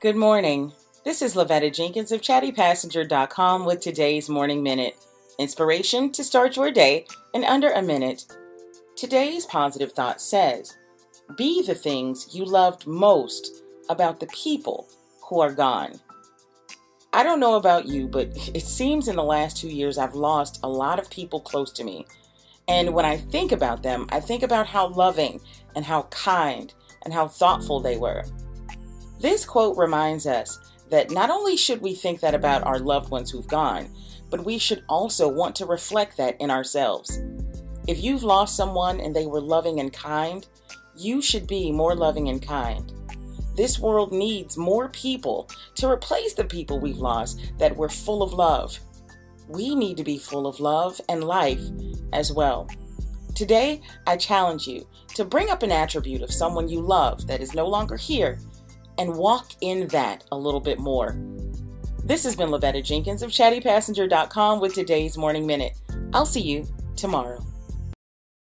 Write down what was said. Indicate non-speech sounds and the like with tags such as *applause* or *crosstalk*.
Good morning. This is Lavetta Jenkins of chattypassenger.com with today's Morning Minute. Inspiration to start your day in under a minute. Today's positive thought says, Be the things you loved most about the people who are gone. I don't know about you, but *laughs* it seems in the last two years I've lost a lot of people close to me. And when I think about them, I think about how loving and how kind and how thoughtful they were. This quote reminds us that not only should we think that about our loved ones who've gone, but we should also want to reflect that in ourselves. If you've lost someone and they were loving and kind, you should be more loving and kind. This world needs more people to replace the people we've lost that were full of love. We need to be full of love and life as well. Today, I challenge you to bring up an attribute of someone you love that is no longer here and walk in that a little bit more. This has been Lavetta Jenkins of chattypassenger.com with today's Morning Minute. I'll see you tomorrow.